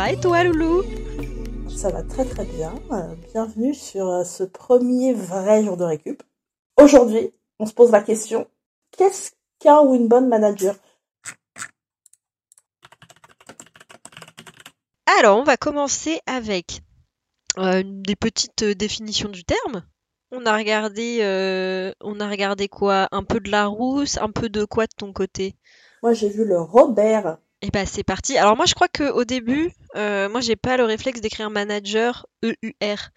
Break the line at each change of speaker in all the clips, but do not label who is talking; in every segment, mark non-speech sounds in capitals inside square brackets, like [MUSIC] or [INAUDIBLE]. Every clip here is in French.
va
et toi Loulou?
Ça va très très bien. Euh, bienvenue sur euh, ce premier vrai jour de récup. Aujourd'hui, on se pose la question, qu'est-ce qu'un ou une bonne manager?
Alors, on va commencer avec euh, des petites définitions du terme. On a regardé, on a regardé quoi? Un peu de la rousse, un peu de quoi de ton côté?
Moi, j'ai vu le Robert.
Et bah c'est parti. Alors moi je crois que au début, euh, moi j'ai pas le réflexe d'écrire manager EUR.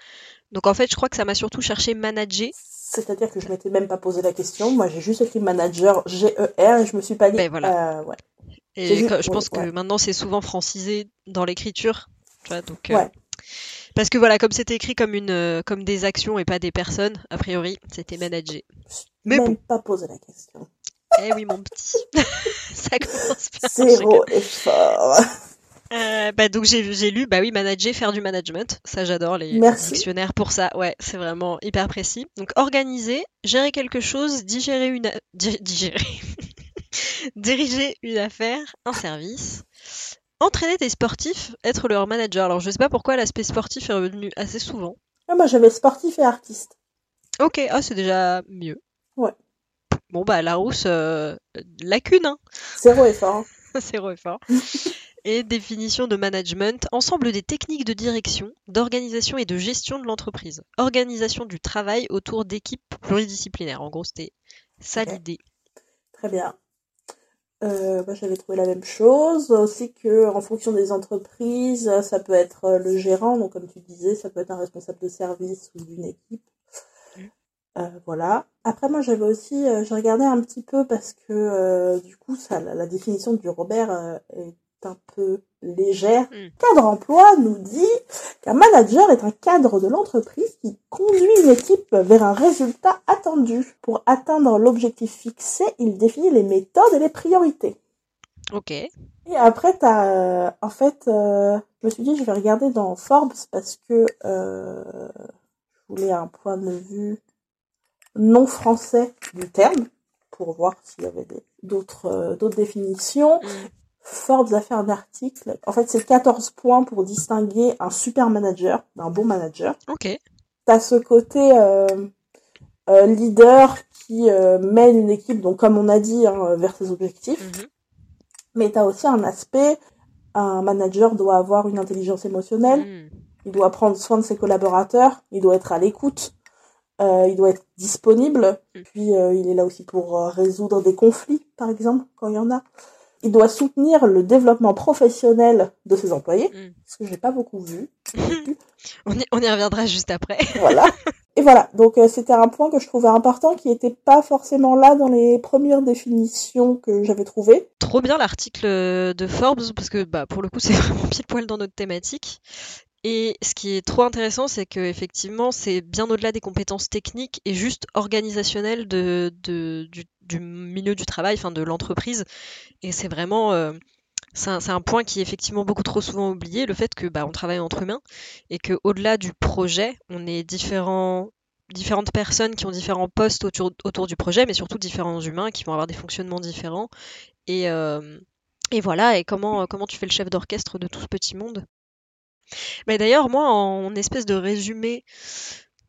Donc en fait je crois que ça m'a surtout cherché manager.
C'est-à-dire que je m'étais même pas posé la question. Moi j'ai juste écrit manager GER et je me suis pas dit.
Ben voilà.
euh, ouais.
Et je pense que maintenant c'est souvent francisé dans l'écriture. Donc, euh,
Ouais.
Parce que voilà, comme c'était écrit comme une, euh, comme des actions et pas des personnes, a priori, c'était manager. Mais
même
bon.
pas posé la question.
Eh oui, mon petit. [LAUGHS] ça commence bien.
Zéro effort.
Euh, bah donc j'ai j'ai lu bah oui manager faire du management ça j'adore les
Merci.
dictionnaires pour ça ouais c'est vraiment hyper précis donc organiser gérer quelque chose digérer une a- digérer [LAUGHS] diriger une affaire un service entraîner des sportifs être leur manager alors je sais pas pourquoi l'aspect sportif est revenu assez souvent
Ah, moi j'avais sportif et artiste.
ok ah c'est déjà mieux
Ouais.
Bon bah Larousse euh, lacune hein
Zéro effort. [LAUGHS]
Zéro effort. Et définition de management, ensemble des techniques de direction, d'organisation et de gestion de l'entreprise. Organisation du travail autour d'équipes pluridisciplinaires. En gros, c'était ça l'idée.
Très bien. Euh, moi, j'avais trouvé la même chose. Aussi que, en fonction des entreprises, ça peut être le gérant. Donc, comme tu disais, ça peut être un responsable de service ou d'une équipe. Euh, voilà. Après, moi, j'avais aussi, euh, j'ai regardé un petit peu parce que, euh, du coup, ça, la, la définition du Robert euh, est un peu légère.
Mm.
Cadre emploi nous dit qu'un manager est un cadre de l'entreprise qui conduit une équipe vers un résultat attendu. Pour atteindre l'objectif fixé, il définit les méthodes et les priorités.
Ok.
Et après, t'as, euh, en fait, euh, je me suis dit, je vais regarder dans Forbes parce que euh, je voulais un point de vue non français du terme pour voir s'il y avait d'autres euh, d'autres définitions.
Mm.
Forbes a fait un article. En fait, c'est 14 points pour distinguer un super manager d'un bon manager.
Ok.
T'as ce côté euh, euh, leader qui mène une équipe, donc comme on a dit, hein, vers ses objectifs.
Mhm.
Mais tu as aussi un aspect, un manager doit avoir une intelligence émotionnelle,
Mm.
il doit prendre soin de ses collaborateurs, il doit être à l'écoute, euh, il doit être disponible,
Mm.
puis euh, il est là aussi pour euh, résoudre des conflits, par exemple, quand il y en a. Il doit soutenir le développement professionnel de ses employés,
Mm.
ce que j'ai pas beaucoup vu. [LAUGHS]
On y, on y reviendra juste après. [LAUGHS]
voilà. Et voilà, donc c'était un point que je trouvais important qui était pas forcément là dans les premières définitions que j'avais trouvées.
Trop bien l'article de Forbes parce que bah, pour le coup [LAUGHS] c'est vraiment pile poil dans notre thématique. Et ce qui est trop intéressant, c'est que effectivement c'est bien au-delà des compétences techniques et juste organisationnelles du, milieu du travail, enfin de l'entreprise. Et c'est vraiment euh, c'est un, point qui est effectivement beaucoup trop souvent oublié, le fait que bah, on travaille entre humains et que au-delà du projet, on est différents différentes personnes qui ont différents postes autour, autour du projet, mais surtout différents humains qui vont avoir des fonctionnements différents. Et, euh, et voilà, et comment, comment tu fais le chef d'orchestre de tout ce petit monde? Mais d'ailleurs, moi, en espèce de résumé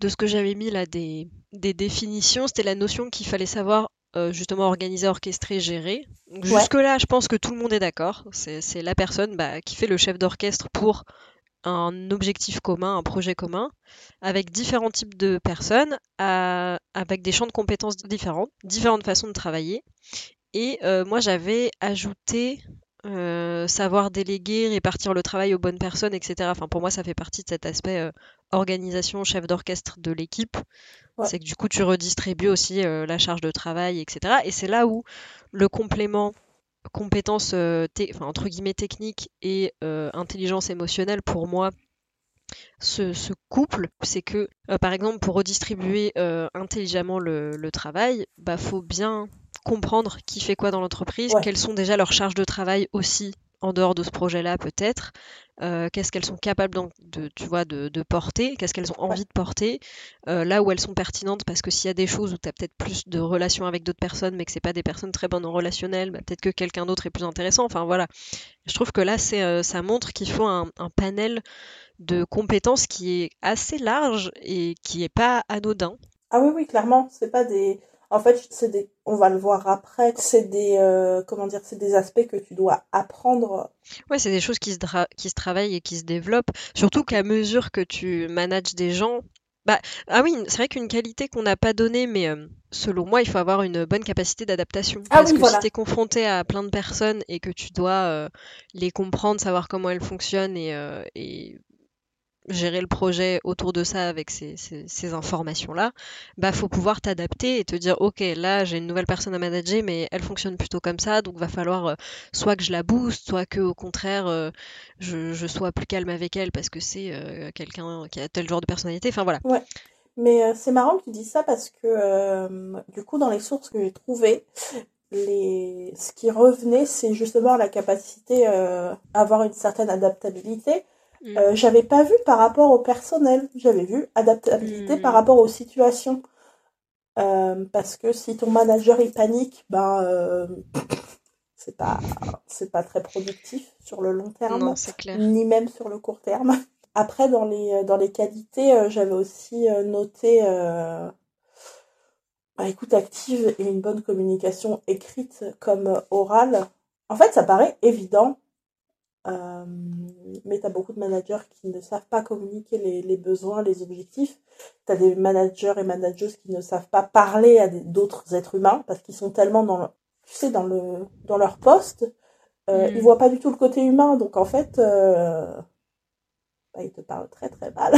de ce que j'avais mis là, des, des définitions, c'était la notion qu'il fallait savoir euh, justement organiser, orchestrer, gérer. Donc,
Ouais.
Jusque-là, je pense que tout le monde est d'accord. C'est la personne bah, qui fait le chef d'orchestre pour un objectif commun, un projet commun, avec différents types de personnes, à- avec des champs de compétences différents, différentes façons de travailler. Et euh, moi, j'avais ajouté euh, savoir déléguer, répartir le travail aux bonnes personnes, etc. Enfin, pour moi, ça fait partie de cet aspect euh, organisation, chef d'orchestre de l'équipe.
Ouais.
C'est que du coup, tu redistribues aussi euh, la charge de travail, etc. Et c'est là où le complément compétences, entre guillemets, techniques et intelligence émotionnelle, pour moi, ce, ce couple, c'est que, euh, par exemple, pour redistribuer euh, intelligemment le, le travail, bah, faut bien comprendre qui fait quoi dans l'entreprise,
Ouais.
quelles sont déjà leurs charges de travail aussi en dehors de ce projet-là peut-être, euh, qu'est-ce qu'elles sont capables de, tu vois, de, porter, qu'est-ce qu'elles ont envie de porter, euh, là où elles sont pertinentes, parce que s'il y a des choses où tu as peut-être plus de relations avec d'autres personnes, mais que c'est pas des personnes très bonnes en relationnel, bah, peut-être que quelqu'un d'autre est plus intéressant. Enfin voilà, je trouve que là, c'est, euh, ça montre qu'il faut un, panel de compétences qui est assez large et qui est pas anodin.
Ah oui, oui, clairement, c'est pas des en fait, c'est des, on va le voir après, c'est des, euh, comment dire, c'est des aspects que tu dois apprendre.
Ouais, c'est des choses qui se, qui se travaillent et qui se développent. Surtout qu'à mesure que tu manages des gens, bah, ah oui, c'est vrai qu'une qualité qu'on n'a pas donnée, mais euh, selon moi, il faut avoir une bonne capacité d'adaptation. Ah Parce que si tu es confronté à plein de personnes et que tu dois euh, les comprendre, savoir comment elles fonctionnent et, et gérer le projet autour de ça avec ces, ces, informations-là, bah faut pouvoir t'adapter et te dire ok là j'ai une nouvelle personne à manager mais elle fonctionne plutôt comme ça donc va falloir euh, soit que je la booste soit que au contraire euh, je, sois plus calme avec elle parce que c'est euh, quelqu'un qui a tel genre de personnalité. Enfin voilà.
Ouais. Mais c'est marrant que tu dis ça parce que du coup dans les sources que j'ai trouvées les... ce qui revenait c'est justement la capacité à avoir une certaine adaptabilité Mm. Euh, j'avais pas vu par rapport au personnel, j'avais vu adaptabilité par mm. rapport aux situations. Euh, parce que si ton manager il panique, ben euh, c'est pas c'est pas très productif sur le long terme, ni même sur le court terme. Après dans les dans les qualités, j'avais aussi noté bah, écoute active et une bonne communication écrite comme orale. En fait, ça paraît évident, euh, mais tu as beaucoup de managers qui ne savent pas communiquer les, les besoins, les objectifs. Tu as des managers et managers qui ne savent pas parler à d'autres êtres humains parce qu'ils sont tellement dans, tu sais, dans, le, dans leur poste. Euh, Ils mm. voient pas du tout le côté humain. Donc en fait, euh, bah, ils te parlent très très mal.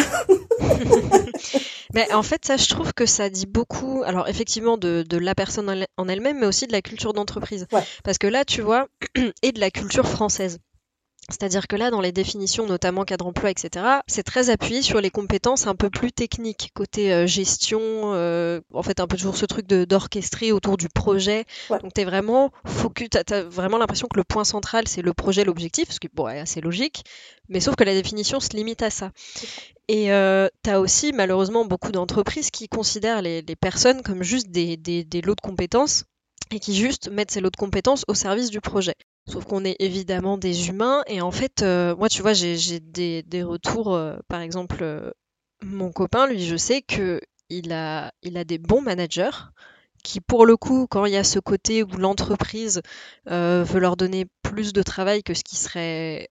[LAUGHS]
mais en fait, ça, je trouve que ça dit beaucoup. Alors effectivement, de, de la personne en elle-même, mais aussi de la culture d'entreprise. Parce que là, tu vois, [CLEARS THROAT] et de la culture française. C'est-à-dire que là, dans les définitions, notamment cadre emploi, etc., c'est très appuyé sur les compétences un peu plus techniques, côté euh, gestion, euh, en fait, un peu toujours ce truc d'orchestrer autour du projet. Donc, tu es vraiment focus, tu as, vraiment l'impression que le point central, c'est le projet, l'objectif, ce qui bon, est assez logique, mais sauf que la définition se limite à ça. Et euh, tu as aussi, malheureusement, beaucoup d'entreprises qui considèrent les, les, personnes comme juste des, des, des lots de compétences et qui juste mettent ces lots de compétences au service du projet. Sauf qu'on est évidemment des humains et en fait, euh, moi tu vois, j'ai des, des, retours, euh, par exemple, euh, mon copain, lui, je sais que il a, il a des bons managers qui, pour le coup, quand il y a ce côté où l'entreprise veut leur donner plus de travail que ce qu'il serait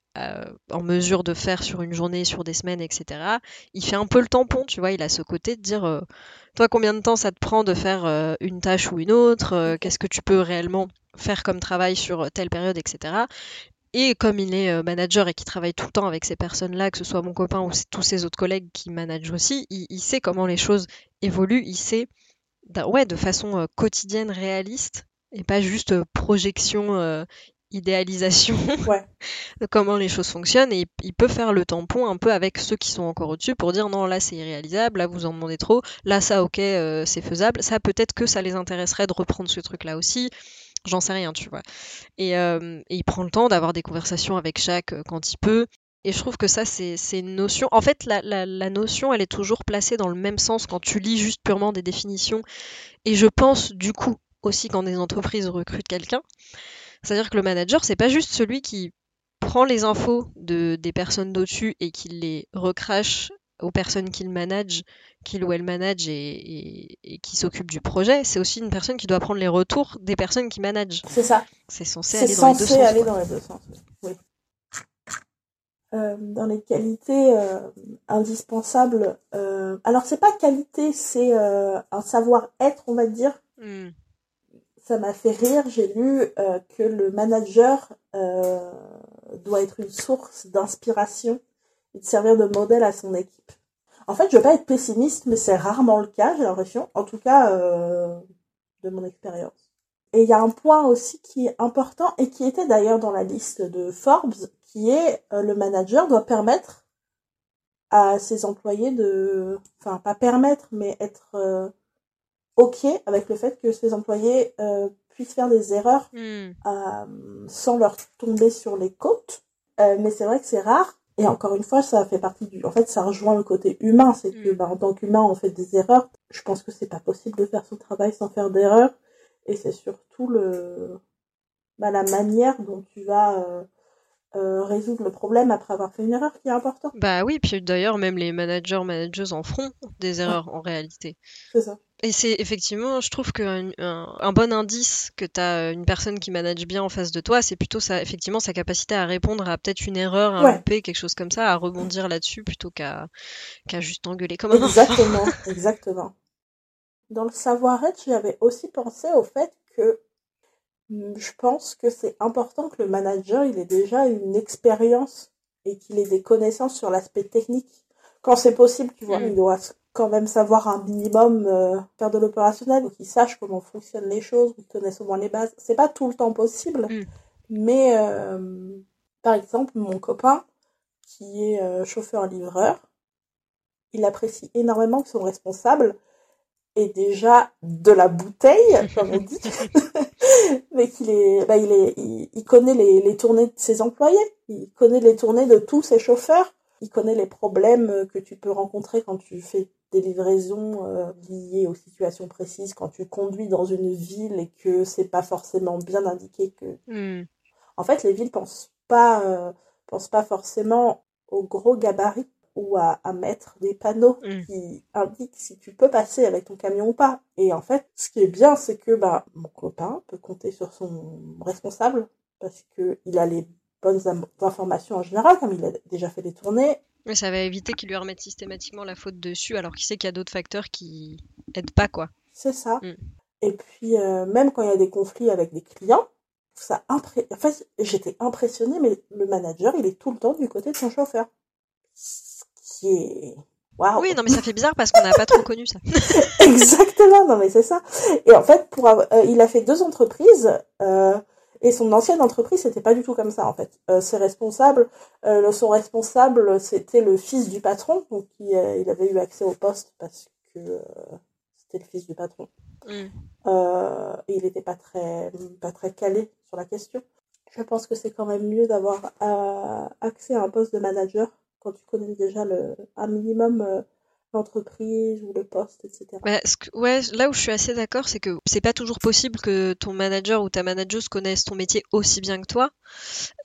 en mesure de faire sur une journée, sur des semaines, etc., il fait un peu le tampon, tu vois, il a ce côté de dire, toi, combien de temps ça te prend de faire une tâche ou une autre, qu'est-ce que tu peux réellement faire comme travail sur telle période, etc. Et comme il est euh, manager et qui travaille tout le temps avec ces personnes-là, que ce soit mon copain ou tous ses autres collègues qui managent aussi, il, sait comment les choses évoluent, il sait ouais, de façon euh, quotidienne, réaliste, et pas juste euh, projection, idéalisation [LAUGHS] de comment les choses fonctionnent. Et il peut faire le tampon un peu avec ceux qui sont encore au-dessus pour dire non, là c'est irréalisable, là vous en demandez trop, là ça ok, c'est faisable, ça peut-être que ça les intéresserait de reprendre ce truc-là aussi. J'en sais rien, tu vois. Euh, et, il prend le temps d'avoir des conversations avec chaque euh, quand il peut. Et je trouve que ça, c'est une notion. En fait, la, notion, elle est toujours placée dans le même sens quand tu lis juste purement des définitions. Et je pense, du coup, aussi quand des entreprises recrutent quelqu'un. C'est-à-dire que le manager, c'est pas juste celui qui prend les infos de, des personnes d'au-dessus et qui les recrache aux personnes qu'il manage, qu'il ou elle manage et, qui s'occupe du projet, c'est aussi une personne qui doit prendre les retours des personnes qui managent.
C'est ça.
C'est censé aller, dans, les deux sens,
aller dans les deux sens. Oui. Euh, dans les qualités euh, indispensables, euh, alors c'est pas qualité, c'est un savoir-être, on va dire. Hmm. Ça m'a fait rire. J'ai lu que le manager doit être une source d'inspiration et de servir de modèle à son équipe. En fait, je veux pas être pessimiste, mais c'est rarement le cas, j'ai l'impression. En tout cas, euh, de mon expérience. Et il y a un point aussi qui est important et qui était d'ailleurs dans la liste de Forbes, qui est euh, le manager doit permettre à ses employés de, enfin pas permettre, mais être euh, ok avec le fait que ses employés puissent faire des erreurs
Hmm.
sans leur tomber sur les côtes. Mais c'est vrai que c'est rare. Et encore une fois, ça fait partie du. En fait, ça rejoint le côté humain. C'est que,
Mm.
bah, en tant qu'humain, on fait des erreurs. Je pense que c'est pas possible de faire son travail sans faire d'erreurs. Et c'est surtout le, bah, la manière dont tu vas euh, euh, résoudre le problème après avoir fait une erreur qui est important.
Bah oui, puis d'ailleurs, même les managers, manageuses en feront des erreurs en réalité.
C'est ça.
Et c'est effectivement, je trouve qu'un un, un bon indice que tu as une personne qui manage bien en face de toi, c'est plutôt ça, effectivement sa capacité à répondre à peut-être une erreur, un
Ouais.
loupé, quelque chose comme ça, à rebondir là-dessus plutôt qu'à juste engueuler comme un enfant.
Exactement, [LAUGHS] exactement. Dans le savoir-être, j'avais aussi pensé au fait que hum, je pense que c'est important que le manager il ait déjà une expérience et qu'il ait des connaissances sur l'aspect technique. Quand c'est possible, tu vois,
Mm.
il doit quand même savoir un minimum euh, faire de l'opérationnel, ou qu'il sache comment fonctionnent les choses, ou qu'il connaisse au moins les bases. C'est pas tout le temps possible,
Mm.
mais euh, par exemple, mon copain qui est euh, chauffeur-livreur, il apprécie énormément que son responsable ait déjà de la bouteille, comme on dit, [LAUGHS] mais qu'il est, bah, il est, il, il connaît les, les tournées de ses employés, il connaît les tournées de tous ses chauffeurs, il connaît les problèmes que tu peux rencontrer quand tu fais des livraisons euh, liées aux situations précises, quand tu conduis dans une ville et que c'est pas forcément bien indiqué que
Hmm.
en fait, les villes pensent pas, euh, pensent pas forcément au gros gabarit ou à, à mettre des panneaux
Mm.
qui indiquent si tu peux passer avec ton camion ou pas. Et en fait, ce qui est bien, c'est que bah mon copain peut compter sur son responsable parce que il a les bonnes informations en général, comme il a déjà fait des tournées.
Mais ça va éviter qu'il lui remette systématiquement la faute dessus, alors qu'il sait qu'il y a d'autres facteurs qui aident pas, quoi.
C'est ça.
Mm.
Et puis, euh, même quand il y a des conflits avec des clients, ça impré... en fait, j'étais impressionnée, mais le manager, il est tout le temps du côté de son chauffeur. Ce qui est... Waouh
Oui, non, mais ça fait bizarre parce qu'on n'a pas trop connu ça. [LAUGHS]
Exactement, non mais c'est ça. Et en fait, pour avoir- euh, il a fait deux entreprises euh, et son ancienne entreprise c'était pas du tout comme ça en fait. Euh, ses responsables, euh, son responsable c'était le fils du patron, donc il, euh, il avait eu accès au poste parce que c'était le fils du patron. Et il n'était pas très pas très calé sur la question. Je pense que c'est quand même mieux d'avoir accès à un poste de manager quand tu connais déjà le un minimum l'entreprise ou le poste, etc.
Bah, ce que- ouais, là où je suis assez d'accord, c'est que c'est pas toujours possible que ton manager ou ta manageuse connaisse ton métier aussi bien que toi.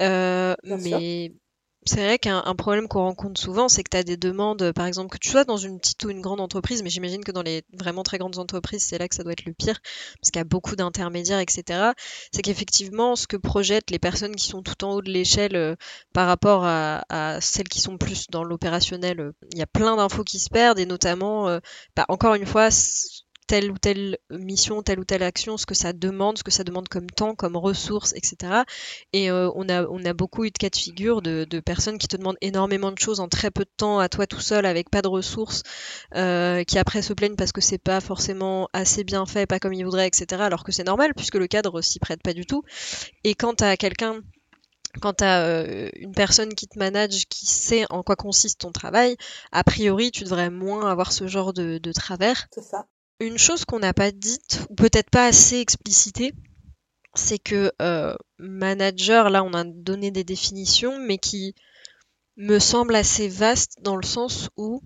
Euh,
sûr.
C'est vrai qu'un un problème qu'on rencontre souvent, c'est que tu as des demandes, par exemple, que tu sois dans une petite ou une grande entreprise, mais j'imagine que dans les vraiment très grandes entreprises, c'est là que ça doit être le pire, parce qu'il y a beaucoup d'intermédiaires, etc. C'est qu'effectivement, ce que projettent les personnes qui sont tout en haut de l'échelle euh, par rapport à, à celles qui sont plus dans l'opérationnel, euh, il y a plein d'infos qui se perdent, et notamment, euh, bah, encore une fois, telle ou telle mission, telle ou telle action, ce que ça demande, ce que ça demande comme temps, comme ressources, etc. Et euh, on, a, beaucoup eu de cas de figure de, personnes qui te demandent énormément de choses en très peu de temps, à toi tout seul, avec pas de ressources, euh, qui après se plaignent parce que c'est pas forcément assez bien fait, pas comme ils voudraient, etc. Alors que c'est normal, puisque le cadre s'y prête pas du tout. Et quand t'as quelqu'un quand tu as une personne qui te manage, qui sait en quoi consiste ton travail, a priori, tu devrais moins avoir ce genre de, de travers.
C'est ça.
Une chose qu'on n'a pas dite, ou peut-être pas assez explicitée, c'est que euh, manager, là on a donné des définitions, mais qui me semblent assez vastes dans le sens où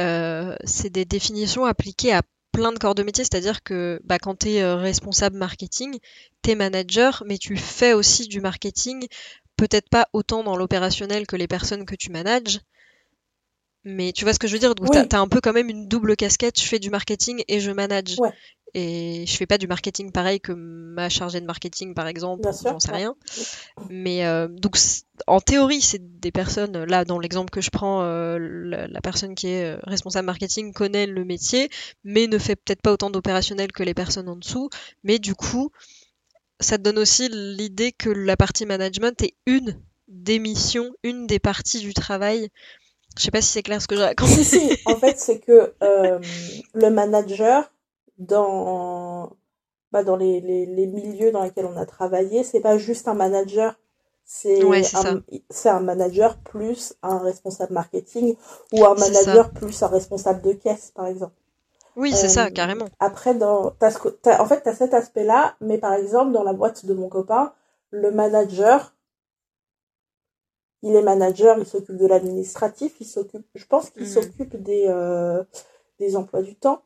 euh, c'est des définitions appliquées à plein de corps de métier, c'est-à-dire que bah, quand tu es responsable marketing, tu es manager, mais tu fais aussi du marketing, peut-être pas autant dans l'opérationnel que les personnes que tu manages, mais tu vois ce que je veux dire? Donc,
Oui.
tu as, un peu quand même une double casquette, je fais du marketing et je manage.
Ouais.
Et je fais pas du marketing pareil que ma chargée de marketing, par exemple, j'en sais
ouais.
rien. Mais euh, donc, en théorie, c'est des personnes, là, dans l'exemple que je prends, euh, la, la personne qui est euh, responsable marketing connaît le métier, mais ne fait peut-être pas autant d'opérationnel que les personnes en dessous. Mais du coup, ça te donne aussi l'idée que la partie management est une des missions, une des parties du travail. Je sais pas si c'est clair ce que je raconte.
Si, si, en fait, c'est que euh, le manager, dans, bah, dans les, les, les milieux dans lesquels on a travaillé, c'est pas juste un manager, c'est
Ouais,
un, un manager plus un responsable marketing ou un manager plus un responsable de caisse, par exemple.
Oui, c'est ça,
Euh,
carrément.
Après, dans, en fait, tu as cet aspect-là, mais par exemple, dans la boîte de mon copain, le manager, il est manager, il s'occupe de l'administratif, il s'occupe, je pense qu'il
Mhm.
s'occupe des, euh, des emplois du temps.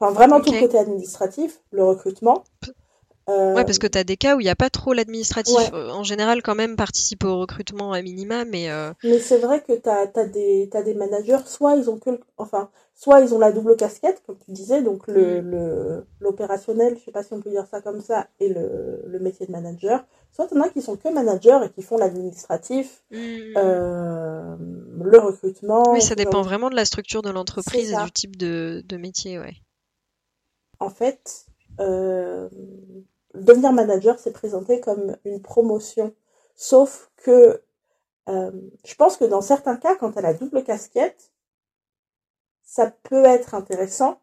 Enfin, vraiment tout le côté administratif, le recrutement. Euh,
Ouais, parce que t'as des cas où il n'y a pas trop l'administratif.
Ouais.
Euh, En général, quand même, participe au recrutement à minima, mais euh,
Mais c'est vrai que t'as, t'as des, managers, soit ils ont que, le- enfin, soit ils ont la double casquette, comme tu disais, donc le,
Mm.
le, l'opérationnel, je sais pas si on peut dire ça comme ça, et le, le métier de manager. Soit t'en as qui sont que managers et qui font l'administratif,
hmm.
euh, le recrutement.
oui, ça
genre
dépend vraiment de la structure de l'entreprise et du type de, de métier, ouais.
En fait, euh, devenir manager, c'est présenté comme une promotion. Sauf que, euh, je pense que dans certains cas, quand tu as la double casquette, ça peut être intéressant.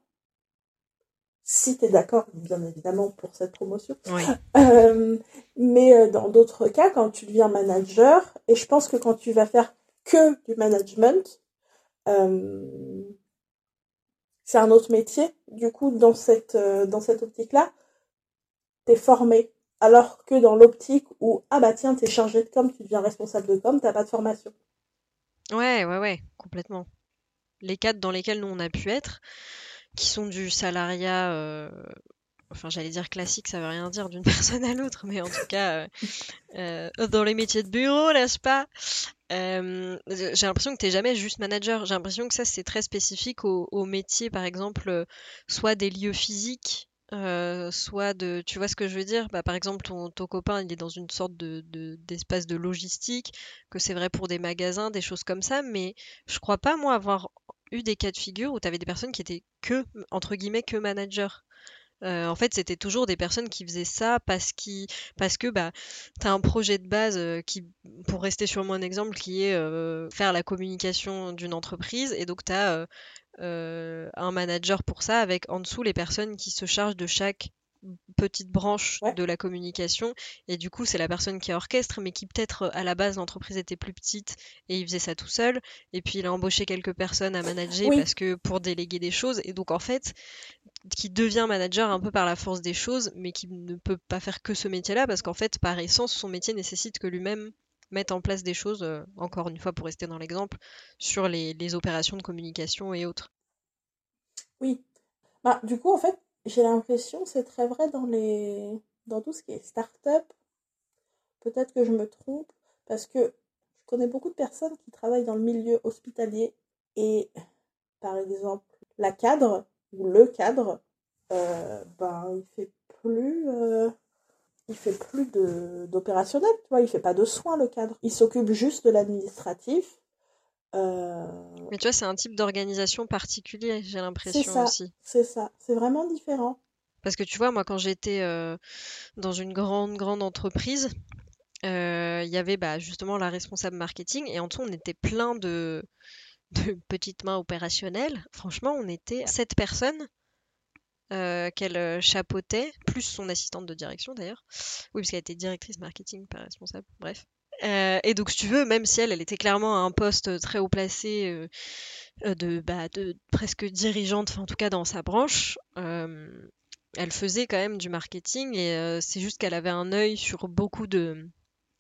Si tu es d'accord, bien évidemment, pour cette promotion.
Oui. [LAUGHS]
Euh, mais euh, dans d'autres cas, quand tu deviens manager, et je pense que quand tu vas faire que du management, euh, c'est un autre métier. Du coup, dans cette, euh, dans cette optique-là, t'es formé. Alors que dans l'optique où, ah bah tiens, t'es chargé de com, tu deviens responsable de com, t'as pas de formation.
Ouais, ouais, ouais, complètement. Les cadres dans lesquels nous on a pu être, qui sont du salariat, euh, enfin j'allais dire classique, ça veut rien dire d'une [LAUGHS] personne à l'autre, mais en tout cas euh, euh, dans les métiers de bureau, n'est-ce pas? J'ai l'impression que t'es jamais juste manager. J'ai l'impression que ça c'est très spécifique au, au métier, par exemple, soit des lieux physiques. soit de, tu vois ce que je veux dire? Bah, par exemple, ton, ton copain, il est dans une sorte de, de- d'espace de logistique, que c'est vrai pour des magasins, des choses comme ça, mais je crois pas, moi, avoir eu des cas de figure où tu avais des personnes qui étaient que, entre guillemets, que managers. Euh, en fait, c'était toujours des personnes qui faisaient ça parce, qu'ils- parce que bah, tu as un projet de base euh, qui, pour rester sur mon exemple, qui est euh, faire la communication d'une entreprise. Et donc, tu as un manager pour ça avec en dessous les personnes qui se chargent de chaque petite branche
Ouais.
de la communication. Et du coup, c'est la personne qui orchestre, mais qui peut-être à la base, l'entreprise était plus petite et il faisait ça tout seul. Et puis, il a embauché quelques personnes à manager
Oui.
parce que pour déléguer des choses. Et donc, en fait, qui devient manager un peu par la force des choses, mais qui ne peut pas faire que ce métier-là, parce qu'en fait, par essence, son métier nécessite que lui-même mette en place des choses, euh, encore une fois pour rester dans l'exemple, sur les, les opérations de communication et autres.
Oui. Bah, du coup, en fait, j'ai l'impression, c'est très vrai dans les, dans tout ce qui est start-up. Peut-être que je me trompe, parce que je connais beaucoup de personnes qui travaillent dans le milieu hospitalier et, par exemple, la cadre ou le cadre, euh, ben, il fait plus, euh, il fait plus d'opérationnel, tu vois, il fait pas de soins le cadre. Il s'occupe juste de l'administratif. Euh,
Mais tu vois, c'est un type d'organisation particulier, j'ai l'impression aussi.
c'est ça, c'est vraiment différent.
Parce que tu vois, moi, quand j'étais euh, dans une grande, grande entreprise, euh, il y avait bah, justement la responsable marketing et en dessous, on était plein de, [LAUGHS] de petites mains opérationnelles. Franchement, on était sept personnes euh, qu'elle chapeautait, plus son assistante de direction d'ailleurs. Oui, parce qu'elle était directrice marketing, pas responsable, bref. Euh, et donc, si tu veux, même si elle, elle était clairement à un poste très haut placé euh, euh, de, bah, de presque dirigeante, enfin, en tout cas dans sa branche, euh, elle faisait quand même du marketing et euh, c'est juste qu'elle avait un œil sur beaucoup de,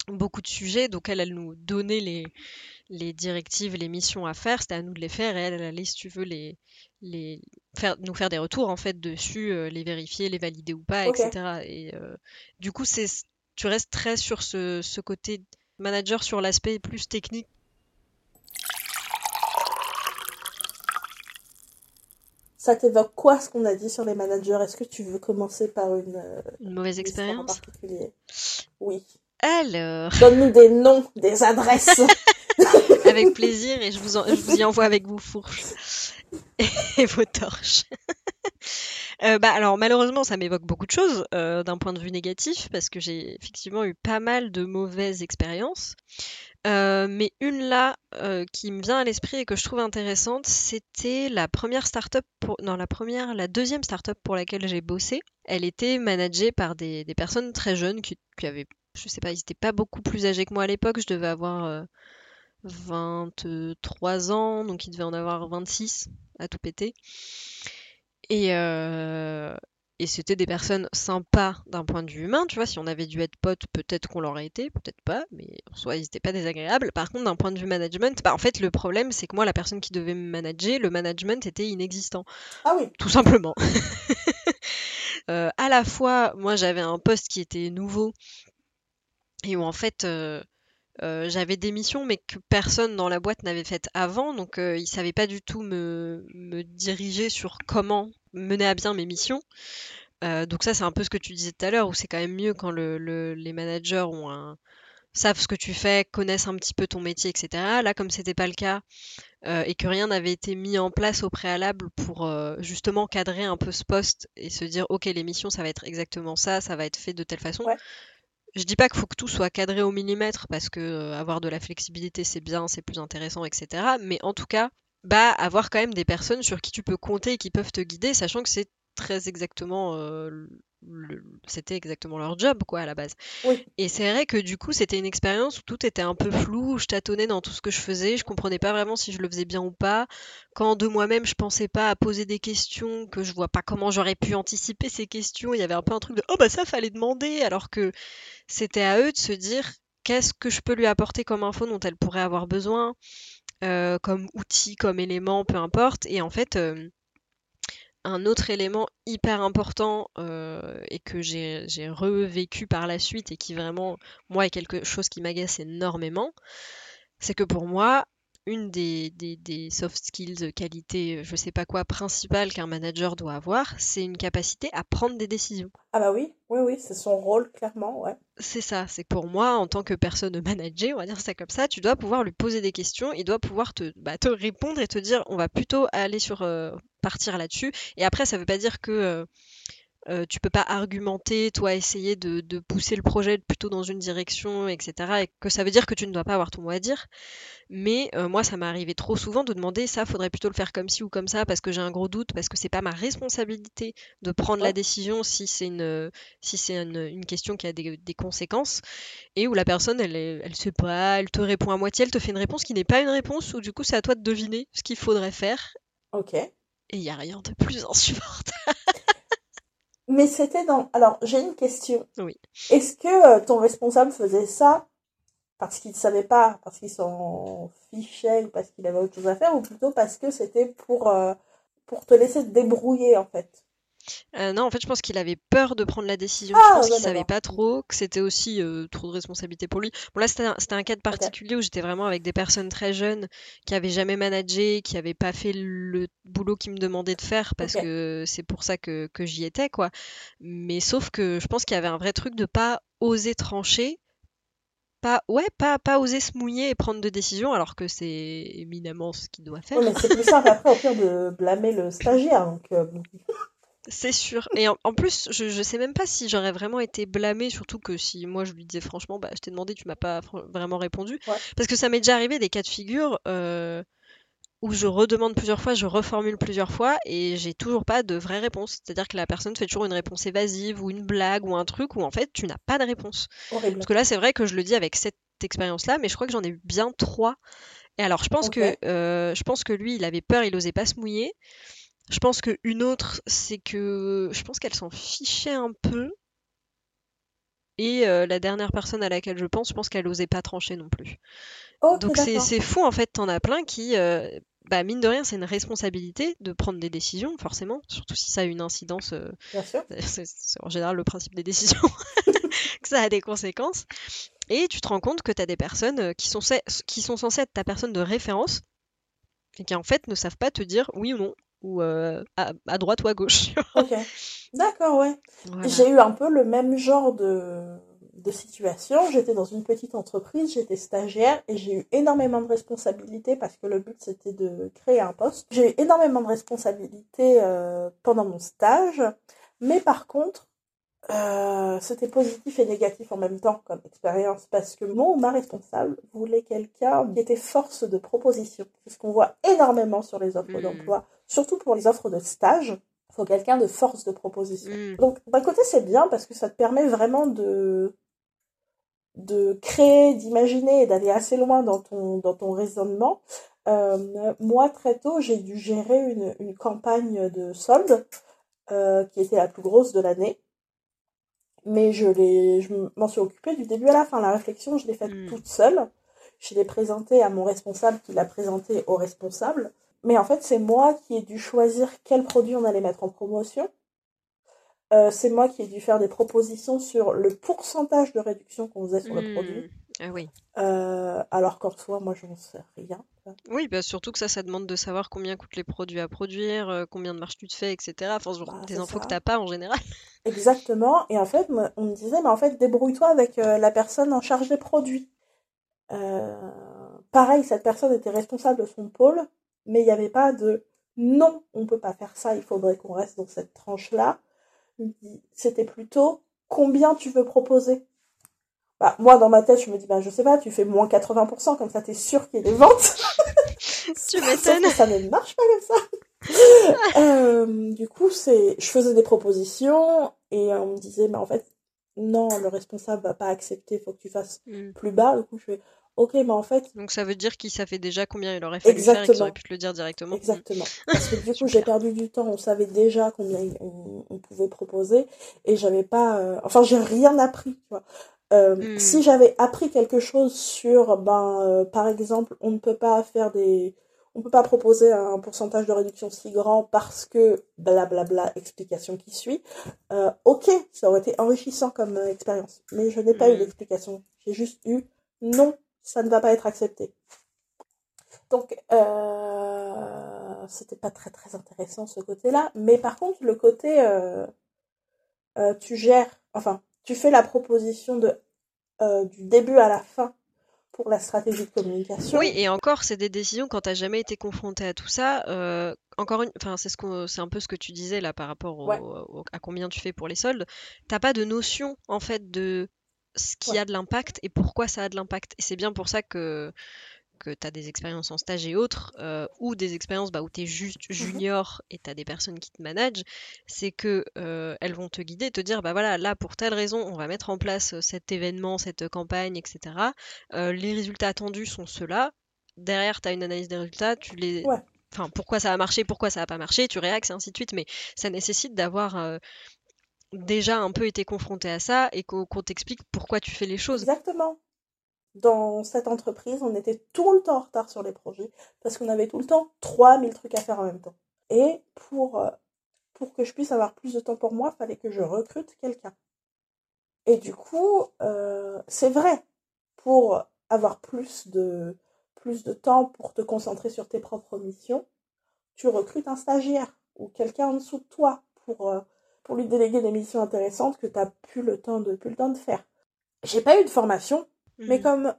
beaucoup de sujets. Donc, elle, elle nous donnait les, les directives, les missions à faire, c'était à nous de les faire et elle, elle allait, si tu veux, les, les faire, nous faire des retours en fait dessus, euh, les vérifier, les valider ou pas, etc. Et euh, du coup, c'est, tu restes très sur ce, ce côté manager sur l'aspect plus technique.
Ça t'évoque quoi ce qu'on a dit sur les managers? Est-ce que tu veux commencer par une, euh,
Une mauvaise
une histoire en
expérience?
particulier? Oui.
Alors,
Donne-nous des noms, des adresses. [LAUGHS] [LAUGHS]
avec plaisir et je vous, en- je vous y envoie avec vos fourches et vos torches. Euh, bah alors malheureusement ça m'évoque beaucoup de choses euh, d'un point de vue négatif parce que j'ai effectivement eu pas mal de mauvaises expériences. Euh, mais une là qui me vient à l'esprit et que je trouve intéressante, c'était la première startup pour non la première la deuxième startup pour laquelle j'ai bossé. Elle était managée par des, personnes très jeunes qui, avaient je sais pas ils étaient pas beaucoup plus âgés que moi à l'époque. Je devais avoir euh, 23 ans donc ils devaient en avoir 26 à tout péter. Et, euh, et c'était des personnes sympas d'un point de vue humain, tu vois. Si on avait dû être potes, peut-être qu'on l'aurait été, peut-être pas, mais en soi, ils n'étaient pas désagréables. Par contre, d'un point de vue management, bah, en fait, le problème, c'est que moi, la personne qui devait me manager, le management était inexistant.
Ah oui.
Tout simplement. [LAUGHS] euh, à la fois, moi, j'avais un poste qui était nouveau et où, en fait, euh, euh, j'avais des missions, mais que personne dans la boîte n'avait faites avant, donc euh, ils savaient pas du tout me, me diriger sur comment mener à bien mes missions. Euh, donc ça, c'est un peu ce que tu disais tout à l'heure, où c'est quand même mieux quand le, le- les managers ont un, savent ce que tu fais, connaissent un petit peu ton métier, etc. Là, comme c'était pas le cas euh, et que rien n'avait été mis en place au préalable pour euh, justement cadrer un peu ce poste et se dire, ok, les missions, ça va être exactement ça, ça va être fait de telle façon.
Ouais.
Je dis pas qu'il faut que tout soit cadré au millimètre parce que avoir de la flexibilité, c'est bien, c'est plus intéressant, etc. Mais en tout cas, bah avoir quand même des personnes sur qui tu peux compter et qui peuvent te guider, sachant que c'est très exactement euh, c'était exactement leur job quoi à la base.
Oui.
Et c'est vrai que du coup, c'était une expérience où tout était un peu flou, où je tâtonnais dans tout ce que je faisais, je comprenais pas vraiment si je le faisais bien ou pas. Quand de moi-même, je pensais pas à poser des questions, que je vois pas comment j'aurais pu anticiper ces questions, il y avait un peu un truc de oh bah ça fallait demander, alors que c'était à eux de se dire qu'est-ce que je peux lui apporter comme info dont elle pourrait avoir besoin, euh, comme outil, comme élément, peu importe. Et en fait, euh, un autre élément hyper important euh, et que j'ai revécu par la suite et qui vraiment, moi, est quelque chose qui m'agace énormément, c'est que pour moi, une des, soft skills, qualités, je sais pas quoi, principales qu'un manager doit avoir, c'est une capacité à prendre des décisions.
Ah bah oui, oui, oui, c'est son rôle, clairement, ouais.
C'est ça, c'est pour moi, en tant que personne managée, on va dire ça comme ça, tu dois pouvoir lui poser des questions, il doit pouvoir te, bah, répondre et te dire, on va plutôt aller sur euh, partir là-dessus. Et après, ça veut pas dire que euh, euh, tu peux pas argumenter, toi, essayer de, de pousser le projet plutôt dans une direction, etc. Et que ça veut dire que tu ne dois pas avoir ton mot à dire. Mais euh, moi, ça m'est arrivé trop souvent de demander ça, faudrait plutôt le faire comme ci ou comme ça, parce que j'ai un gros doute, parce que c'est pas ma responsabilité de prendre la décision si c'est une, si c'est une, une question qui a des, des conséquences, et où la personne, elle, elle sait pas, elle te répond à moitié, elle te fait une réponse qui n'est pas une réponse, ou du coup, c'est à toi de deviner ce qu'il faudrait faire,
Ok.
et il y a rien de plus [LAUGHS] insupportable.
Mais c'était dans... Alors, j'ai une question.
Oui.
Est-ce que euh, ton responsable faisait ça parce qu'il ne savait pas, parce qu'il s'en fichait ou parce qu'il avait autre chose à faire, ou plutôt parce que c'était pour, euh, pour te laisser te débrouiller, en fait?
Euh, non, en fait, je pense qu'il avait peur de prendre la décision.
Ah,
je pense
ouais,
qu'il savait pas trop, que c'était aussi euh, trop de responsabilité pour lui. Bon, là, c'était un, cas de particulier où j'étais vraiment avec des personnes très jeunes qui avaient jamais managé, qui avaient pas fait le boulot qu'ils me demandaient de faire parce que c'est pour ça que, que j'y étais, quoi. Mais sauf que je pense qu'il y avait un vrai truc de pas oser trancher, pas, ouais, pas, pas oser se mouiller et prendre de décisions alors que c'est éminemment ce qu'il doit faire.
Oui, mais c'est plus simple après, au pire, de blâmer le stagiaire. Donc, euh, bon.
C'est sûr. Et en, en plus, je, je sais même pas si j'aurais vraiment été blâmée, surtout que si moi je lui disais franchement, bah je t'ai demandé, tu m'as pas vraiment répondu.
Ouais.
Parce que ça m'est déjà arrivé des cas de figure euh, où je redemande plusieurs fois, je reformule plusieurs fois et j'ai toujours pas de vraie réponse. C'est-à-dire que la personne fait toujours une réponse évasive ou une blague ou un truc où en fait tu n'as pas de réponse.
horrible.
Parce que là, c'est vrai que je le dis avec cette expérience-là, mais je crois que j'en ai eu bien trois. Et alors, je pense que euh, je pense que lui, il avait peur, il osait pas se mouiller. Je pense que une autre, c'est que je pense qu'elle s'en fichait un peu. Et euh, la dernière personne à laquelle je pense, je pense qu'elle osait pas trancher non plus. Donc c'est fou en fait, t'en as plein qui, euh, bah mine de rien, c'est une responsabilité de prendre des décisions, forcément, surtout si ça a une incidence. euh,
Bien sûr. [LAUGHS]
c'est en général le principe des décisions, [LAUGHS] que ça a des conséquences. Et tu te rends compte que tu as des personnes euh, qui sont, qui sont censées être ta personne de référence et qui en fait ne savent pas te dire oui ou non, ou euh, à, à droite ou à gauche.
Ok. D'accord, ouais.
Voilà.
J'ai eu un peu le même genre de, de situation. J'étais dans une petite entreprise, j'étais stagiaire et j'ai eu énormément de responsabilités parce que le but c'était de créer un poste. J'ai eu énormément de responsabilités euh, pendant mon stage, mais par contre, euh, c'était positif et négatif en même temps comme expérience parce que mon ma responsable voulait quelqu'un qui était force de proposition. C'est ce qu'on voit énormément sur les offres
Mm.
d'emploi, surtout pour les offres de stage. Il faut quelqu'un de force de proposition.
Mm.
Donc, d'un côté, c'est bien parce que ça te permet vraiment de, de créer, d'imaginer et d'aller assez loin dans ton, dans ton raisonnement. Euh, moi, très tôt, j'ai dû gérer une, une campagne de soldes euh, qui était la plus grosse de l'année. Mais je l'ai, je m'en suis occupée du début à la fin. La réflexion, je l'ai faite
Hmm.
toute seule. Je l'ai présentée à mon responsable qui l'a présentée au responsable. Mais en fait, c'est moi qui ai dû choisir quel produit on allait mettre en promotion. Euh, c'est moi qui ai dû faire des propositions sur le pourcentage de réduction qu'on faisait sur le
Hmm.
produit.
Ah oui.
Euh, alors qu'en soi, moi, j'en sais rien.
Oui, bah surtout que ça, ça demande de savoir combien coûtent les produits à produire, euh, combien de marge tu te fais, etc. Enfin, genre
Bah,
des infos que
ça.
t'as pas en général. [LAUGHS]
Exactement. Et en fait, on me disait, mais en fait, débrouille-toi avec euh, la personne en charge des produits. Euh, pareil, cette personne était responsable de son pôle, mais il n'y avait pas de non, on peut pas faire ça, il faudrait qu'on reste dans cette tranche-là. C'était plutôt combien tu veux proposer? Bah, moi, dans ma tête, je me dis, bah, je sais pas, tu fais moins 80%, comme ça, t'es sûr qu'il y ait des ventes. [LAUGHS]
tu m'étonnes.
ça ne marche pas comme ça. [LAUGHS] Euh, du coup, c'est, je faisais des propositions et on me disait, mais en fait, non, le responsable va pas accepter, faut que tu fasses
Hmm.
plus bas. Du coup, je fais, ok, mais en fait,
Donc ça veut dire qu'il savait déjà combien il aurait fallu faire et
Exactement.
auraient pu te le dire directement.
Exactement. Parce que du [LAUGHS] coup, j'ai perdu du temps. On savait déjà combien on, on pouvait proposer et j'avais pas, euh, enfin, j'ai rien appris, tu vois. Euh,
Hmm.
Si j'avais appris quelque chose sur, ben, euh, par exemple, on ne peut pas faire des, on peut pas proposer un pourcentage de réduction si grand parce que blablabla explication qui suit. Euh, ok, ça aurait été enrichissant comme euh, expérience, mais je n'ai pas eu
Mm.
d'explication. J'ai juste eu non, ça ne va pas être accepté. Donc, euh, c'était pas très très intéressant ce côté-là, mais par contre le côté, euh, euh, tu gères, enfin, tu fais la proposition de euh, du début à la fin pour la stratégie de communication.
Oui, et encore, c'est des décisions quand t'as jamais été confronté à tout ça. euh, encore une, enfin, c'est ce qu'on, c'est un peu ce que tu disais là par rapport au-
Ouais.
au- à combien tu fais pour les soldes. T'as pas de notion en fait de ce qui
Ouais.
a de l'impact et pourquoi ça a de l'impact. Et c'est bien pour ça que que tu as des expériences en stage et autres, euh, ou des expériences bah, où tu es juste
Mhm.
junior et tu as des personnes qui te managent, c'est que euh, elles vont te guider, te dire bah voilà, là pour telle raison, on va mettre en place euh, cet événement, cette campagne, etc. Euh, les résultats attendus sont ceux-là. Derrière, tu as une analyse des résultats, tu les
Ouais.
enfin pourquoi ça a marché, pourquoi ça a pas marché, tu réaxes et ainsi de suite, mais ça nécessite d'avoir déjà un peu été confronté à ça et qu'on qu'on t'explique pourquoi tu fais les choses.
Exactement. Dans cette entreprise, on était tout le temps en retard sur les projets parce qu'on avait tout le temps 3000 trucs à faire en même temps. Et pour, euh, pour que je puisse avoir plus de temps pour moi, il fallait que je recrute quelqu'un. Et du coup, euh, c'est vrai, pour avoir plus de, plus de temps pour te concentrer sur tes propres missions, tu recrutes un stagiaire ou quelqu'un en dessous de toi pour, euh, pour lui déléguer des missions intéressantes que tu n'as plus le temps de, plus le temps de faire. J'ai pas eu de formation, mais
Mm.
comme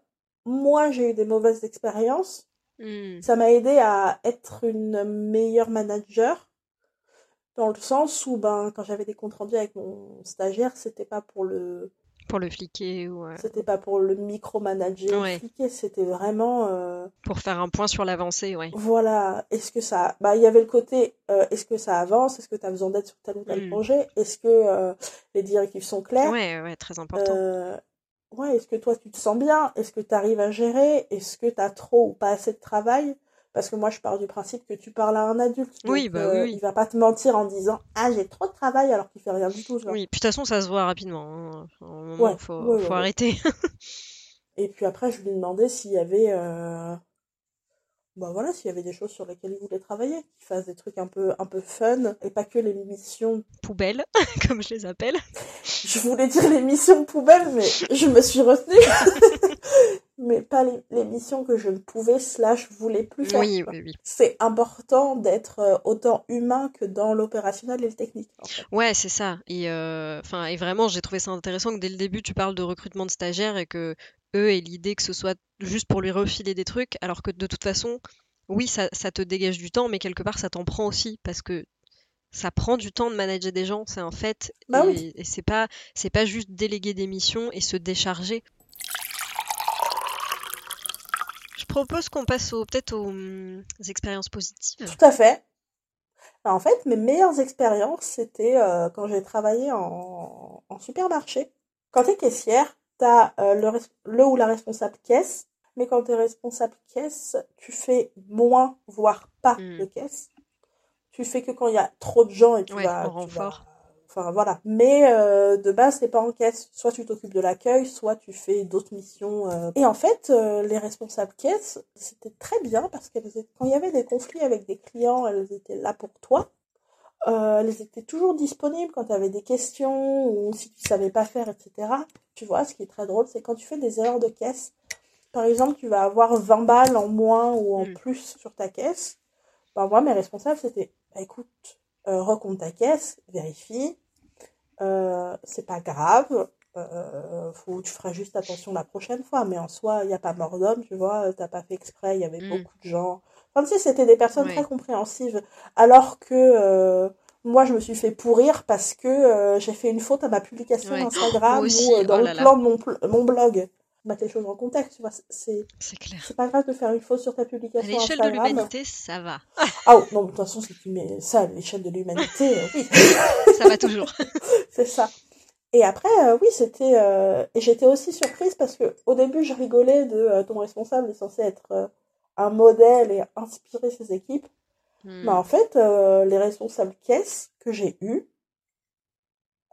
moi j'ai eu des mauvaises expériences,
Mm.
ça m'a aidé à être une meilleure manager dans le sens où ben quand j'avais des comptes rendus avec mon stagiaire, c'était pas pour le
Pour le fliquer ou euh,
c'était pas pour le micromanager,
Ouais.
expliquer, c'était vraiment euh,
pour faire un point sur l'avancée, ouais.
voilà, est-ce que ça bah il y avait le côté euh, est-ce que ça avance, est-ce que tu as besoin d'aide sur tel ou tel
Mm.
projet, est-ce que euh, les directives sont claires
Ouais, ouais, très important.
Ouais, est-ce que toi tu te sens bien? Est-ce que tu arrives à gérer? Est-ce que tu as trop ou pas assez de travail? Parce que moi je pars du principe que tu parles à un adulte.
Oui,
donc,
bah
euh,
oui.
Il va pas te mentir en disant Ah, j'ai trop de travail alors qu'il fait rien du tout. genre.
Oui, puis de toute façon, ça se voit rapidement. hein. Moment,
Ouais,
faut,
ouais, ouais,
faut
ouais.
arrêter.
Et puis après, je lui demandais s'il y avait. Euh... Bah voilà, s'il y avait des choses sur lesquelles il voulait travailler, qu'il fasse des trucs un peu, un peu fun, et pas que les missions.
Poubelle, [LAUGHS] comme je les appelle.
Je voulais dire les missions poubelles, mais je me suis retenue. [LAUGHS] mais pas les, les missions que je ne pouvais slash voulais plus faire.
Oui, oui, oui.
c'est important d'être euh, autant humain que dans l'opérationnel et le technique. en fait.
Ouais, c'est ça. Et, euh, et vraiment, j'ai trouvé ça intéressant que dès le début, tu parles de recrutement de stagiaires et que eux aient l'idée que ce soit juste pour lui refiler des trucs, alors que de toute façon, oui, ça, ça te dégage du temps, mais quelque part, ça t'en prend aussi parce que ça prend du temps de manager des gens, c'est un fait.
Bah
et
oui.
et c'est pas, c'est pas juste déléguer des missions et se décharger. Je propose qu'on passe au, peut-être aux hum, expériences positives.
Tout à fait. Alors, en fait, mes meilleures expériences, c'était euh, quand j'ai travaillé en, en supermarché. Quand tu es caissière, tu as le, ou la responsable caisse Mais quand tu es responsable caisse, tu fais moins, voire pas
Hmm.
de caisse. Tu fais que quand il y a trop de gens et tu
Ouais,
vas,
en
tu vas-
renfort.
Enfin voilà. Mais euh, de base, c'est pas en caisse. Soit tu t'occupes de l'accueil, soit tu fais d'autres missions. euh. Et en fait, euh, les responsables caisse, c'était très bien parce que quand il y avait des conflits avec des clients, elles étaient là pour toi. Euh, elles étaient toujours disponibles quand tu avais des questions ou si tu savais pas faire, etc. Tu vois, ce qui est très drôle, c'est quand tu fais des erreurs de caisse. Par exemple, tu vas avoir 20 balles en moins ou en
Mm.
plus sur ta caisse. Ben, moi, mes responsables, c'était, bah, écoute, euh, recompte ta caisse, vérifie, euh, c'est pas grave, euh, faut, tu feras juste attention la prochaine fois, mais en soi, il n'y a pas mort d'homme, tu vois, t'as pas fait exprès, il y avait
Mm.
beaucoup de gens. Enfin, sais, c'était des personnes très compréhensives, alors que euh, moi, je me suis fait pourrir parce que euh, j'ai fait une faute à ma publication
Ouais.
Instagram
aussi,
ou euh, dans
oh
le
là là.
plan de mon, pl- mon blog. Mettre les choses en contexte, tu vois, c'est- pas grave de faire une faute sur ta
À
publication
l'échelle de l'humanité, ça va. [LAUGHS]
Ah oh, non, de toute façon, si tu mets ça à l'échelle de l'humanité, euh, oui. [LAUGHS]
Ça va toujours. [LAUGHS]
C'est ça. Et après, euh, oui, c'était. euh, Et j'étais aussi surprise parce que au début, je rigolais de euh, ton responsable est censé être euh, un modèle et inspirer ses équipes.
Hmm.
Mais en fait, euh, les responsables caisse que j'ai eus,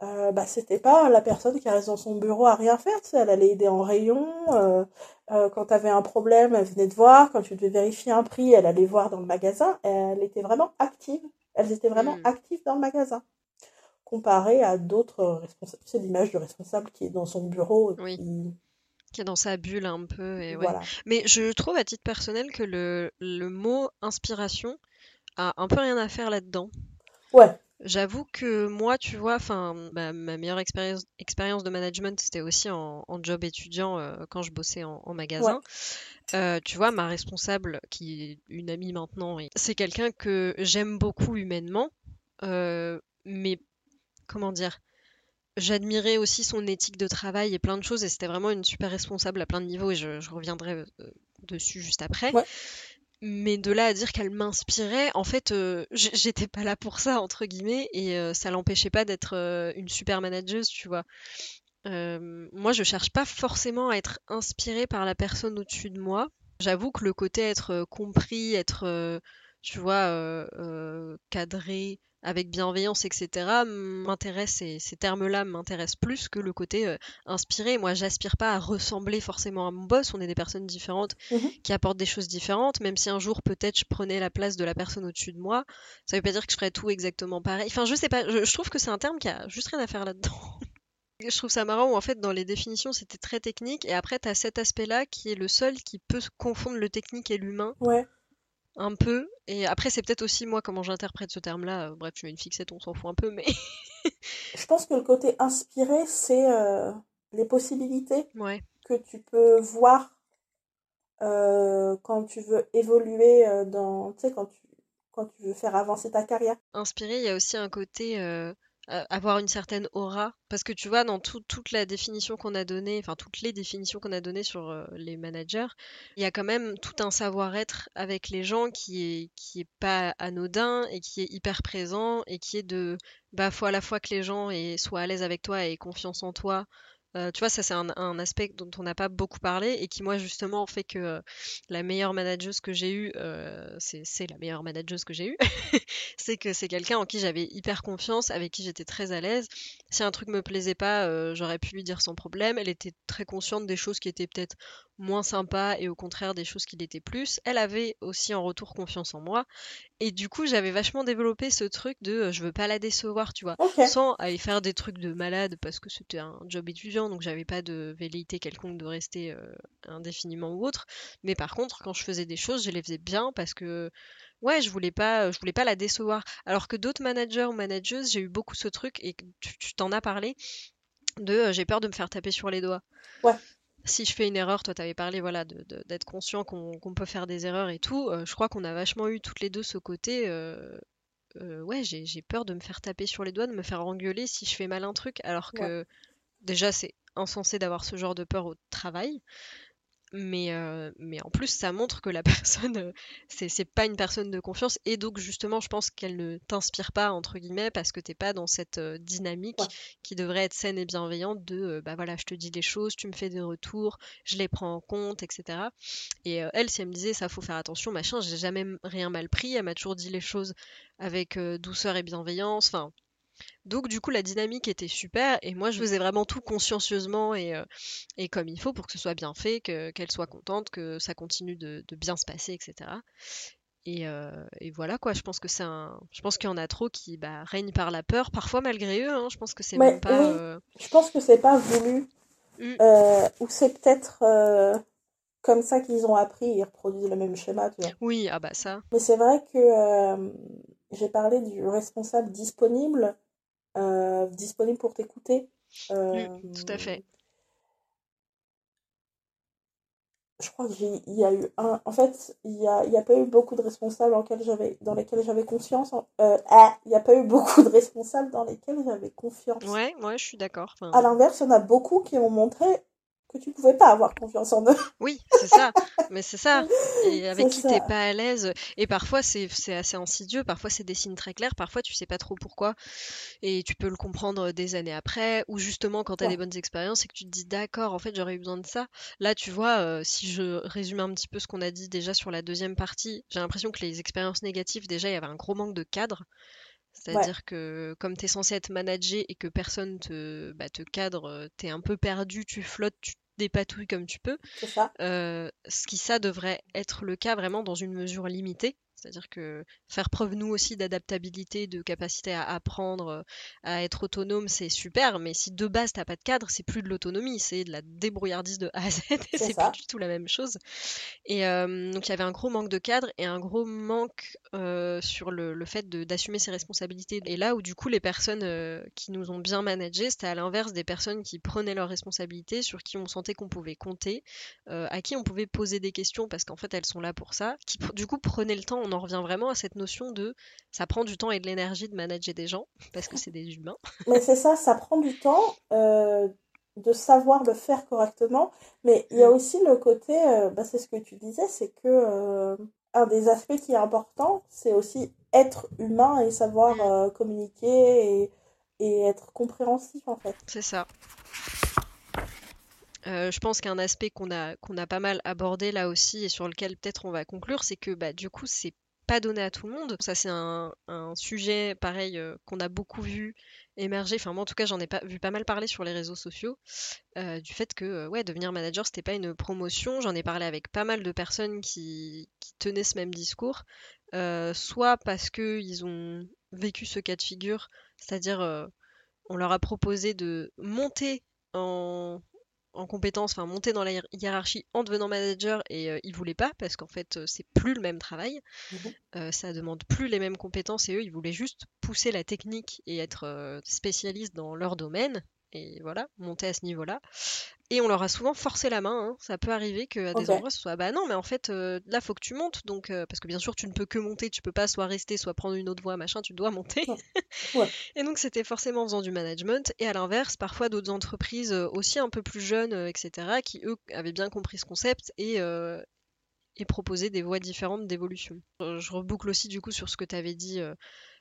euh, bah, c'était pas la personne qui reste dans son bureau à rien faire. Tu sais, elle allait aider en rayon. Euh, euh, quand tu avais un problème, elle venait te voir. Quand tu devais vérifier un prix, elle allait voir dans le magasin. Elle était vraiment active. Elles étaient vraiment
Mm.
actives dans le magasin. Comparé à d'autres responsables. C'est l'image du responsable qui est dans son bureau. Et
Oui.
qui...
Qui est dans sa bulle un peu. Et ouais.
Voilà.
Mais je trouve à titre personnel que le, le mot inspiration a un peu rien à faire là-dedans.
Ouais.
J'avoue que moi, tu vois, enfin, ma, ma meilleure expérience, expérience de management, c'était aussi en, en job étudiant euh, quand je bossais en, en magasin. Euh, tu vois, ma responsable, qui est une amie maintenant, c'est quelqu'un que j'aime beaucoup humainement, euh, mais comment dire, j'admirais aussi son éthique de travail et plein de choses, et c'était vraiment une super responsable à plein de niveaux, et je, je reviendrai euh, dessus juste après.
Ouais.
Mais de là à dire qu'elle m'inspirait, en fait, euh, j'étais pas là pour ça, entre guillemets, et euh, ça l'empêchait pas d'être euh, une super manageuse, tu vois. Moi, je cherche pas forcément à être inspirée par la personne au-dessus de moi. J'avoue que le côté être compris, être, tu vois, cadré, avec bienveillance, etc., m'intéresse, ces termes-là m'intéressent plus que le côté euh, inspiré. Moi, j'aspire pas à ressembler forcément à mon boss, on est des personnes différentes
Mhm.
qui apportent des choses différentes, même si un jour peut-être je prenais la place de la personne au-dessus de moi, ça veut pas dire que je ferais tout exactement pareil. Enfin, je sais pas, je, je trouve que c'est un terme qui a juste rien à faire là-dedans. [LAUGHS] Je trouve ça marrant où en fait dans les définitions c'était très technique et après t'as cet aspect-là qui est le seul qui peut confondre le technique et l'humain
Ouais.
Un peu et après c'est peut-être aussi moi comment j'interprète ce terme-là. Euh, Bref, je mets une fixette, on s'en fout un peu mais [LAUGHS]
Je pense que le côté inspiré, c'est euh, les possibilités
ouais.
que tu peux voir euh, quand tu veux évoluer dans, tu sais, quand tu, quand tu veux faire avancer ta carrière.
Inspiré, il y a aussi un côté euh, euh, avoir une certaine aura parce que tu vois dans tout- toute la définition qu'on a donnée, enfin toutes les définitions qu'on a données sur euh, les managers, il y a quand même tout un savoir-être avec les gens qui est qui est pas anodin et qui est hyper présent et qui est de bah faut à la fois que les gens soient à l'aise avec toi et aient confiance en toi. Euh, tu vois, ça c'est un, aspect dont on n'a pas beaucoup parlé et qui moi justement fait que euh, la meilleure manageuse que j'ai eue, euh, c'est la meilleure manageuse que j'ai eue, [LAUGHS] c'est que c'est quelqu'un en qui j'avais hyper confiance, avec qui j'étais très à l'aise. Si un truc me plaisait pas, j'aurais pu lui dire sans problème. Elle était très consciente des choses qui étaient peut-être moins sympas et au contraire des choses qui l'étaient plus. Elle avait aussi en retour confiance en moi. Et du coup, j'avais vachement développé ce truc de euh, je veux pas la décevoir, tu vois.
Ok.
Sans aller faire des trucs de malade parce que c'était un job étudiant, donc j'avais pas de velléité quelconque de rester euh, indéfiniment ou autre. Mais par contre, quand je faisais des choses, je les faisais bien parce que ouais, je voulais pas, je voulais pas la décevoir. Alors que d'autres managers ou manageuses, j'ai eu beaucoup ce truc et tu t'en as parlé de euh, j'ai peur de me faire taper sur les doigts.
Ouais.
Si je fais une erreur, toi t'avais parlé voilà de- de- d'être conscient qu'on qu'on peut faire des erreurs et tout. euh, je crois qu'on a vachement eu toutes les deux ce côté. euh, euh, ouais, j'ai j'ai peur de me faire taper sur les doigts, de me faire engueuler si je fais mal un truc, alors que déjà c'est insensé d'avoir ce genre de peur au travail. Mais, euh, mais en plus, ça montre que la [LAUGHS] personne, euh, c'est, c'est pas une personne de confiance. Et donc, justement, je pense qu'elle ne t'inspire pas, entre guillemets, parce que t'es pas dans cette euh, dynamique qui devrait être saine et bienveillante de, bah voilà, je te dis des choses, tu me fais des retours, je les prends en compte, etc. Et elle, si elle me disait, ça faut faire attention, machin, j'ai jamais rien mal pris. Elle m'a toujours dit les choses avec douceur et bienveillance. Enfin, donc du coup la dynamique était super et moi je faisais vraiment tout consciencieusement et, euh, et comme il faut pour que ce soit bien fait, qu'elle soit contente, que ça continue de, bien se passer, etc. Euh, et, voilà quoi, je pense que c'est un. Je pense qu'il y en a trop qui bah, règnent par la peur, parfois malgré eux, hein, je pense que c'est même pas. Euh,
je pense que c'est pas voulu. Mm. ou c'est peut-être comme ça qu'ils ont appris, ils reproduisent le même schéma, tu vois.
Oui, ah bah ça.
Mais c'est vrai que j'ai parlé du responsable disponible euh, disponible pour t'écouter.
Euh, tout à fait.
Je crois qu'il y a eu un. En fait, il n'y a, y a pas eu beaucoup de responsables dans lesquels j'avais, dans lesquels j'avais confiance. Euh, ah, il n'y a pas eu beaucoup de responsables dans lesquels j'avais confiance.
Ouais, ouais, je suis d'accord.
À l'inverse, il y en a beaucoup qui m'ont montré que tu pouvais pas avoir confiance en eux. [LAUGHS]
Oui, c'est ça. Mais c'est ça. Et avec qui t'es pas à l'aise. Et parfois, c'est assez insidieux. Parfois, c'est des signes très clairs. Parfois, tu sais pas trop pourquoi. Et tu peux le comprendre des années après. Ou justement, quand tu as des bonnes expériences et que tu te dis, d'accord, en fait, j'aurais eu besoin de ça. Là, tu vois, euh, si je résume un petit peu ce qu'on a dit déjà sur la deuxième partie, j'ai l'impression que les expériences négatives, déjà, il y avait un gros manque de cadre. C'est-à-dire que comme tu es censé être managé et que personne te, bah, te cadre, euh, tu es un peu perdu, tu flottes, tu dépatouilles comme tu peux.
Ça.
Euh, ce qui ça devrait être le cas vraiment dans une mesure limitée. C'est-à-dire que faire preuve, nous aussi, d'adaptabilité, de capacité à apprendre, à être autonome, c'est super, mais si de base, t'as pas de cadre, c'est plus de l'autonomie, c'est de la débrouillardise de A à Z, [LAUGHS] et c'est plus du tout la même chose. Et euh, donc, il y avait un gros manque de cadre et un gros manque euh, sur le, le fait d'assumer ses responsabilités. Et là où, du coup, les personnes euh, qui nous ont bien managé, c'était à l'inverse des personnes qui prenaient leurs responsabilités, sur qui on sentait qu'on pouvait compter, à qui on pouvait poser des questions, parce qu'en fait, elles sont là pour ça, qui, du coup, prenaient le temps, on en revient vraiment à cette notion de ça prend du temps et de l'énergie de manager des gens parce que c'est des humains. [LAUGHS]
Mais c'est ça, ça prend du temps euh, de savoir le faire correctement. Mais il y a mm. aussi le côté, euh, bah, c'est ce que tu disais, c'est que euh, un des aspects qui est important, c'est aussi être humain et savoir mm. communiquer et, et être compréhensif en fait.
C'est ça. Je pense qu'un aspect qu'on a, a pas mal abordé là aussi et sur lequel peut-être on va conclure, c'est que bah, du coup, c'est pas donné à tout le monde. Ça, c'est un, sujet pareil euh, qu'on a beaucoup vu émerger. Enfin, moi, en tout cas, j'en ai pas vu pas mal parler sur les réseaux sociaux euh, du fait que euh, ouais, devenir manager, c'était pas une promotion. J'en ai parlé avec pas mal de personnes qui, tenaient ce même discours, soit parce que ils ont vécu ce cas de figure, c'est-à-dire on leur a proposé de monter en en compétence, enfin monter dans la hiérarchie en devenant manager et euh, ils voulaient pas parce qu'en fait euh, c'est plus le même travail, mmh euh, ça demande plus les mêmes compétences et eux ils voulaient juste pousser la technique et être spécialistes dans leur domaine et voilà, monter à ce niveau-là. Et on leur a souvent forcé la main. Hein. Ça peut arriver qu'à des endroits, ce soit bah non, mais en fait, euh, là, faut que tu montes. Donc, euh, parce que bien sûr, tu ne peux que monter. Tu peux pas soit rester, soit prendre une autre voie, machin. Tu dois monter. [LAUGHS] et donc, c'était forcément en faisant du management. Et à l'inverse, parfois d'autres entreprises euh, aussi un peu plus jeunes, etc., qui eux avaient bien compris ce concept et, et proposaient des voies différentes d'évolution. Je reboucle aussi du coup sur ce que tu avais dit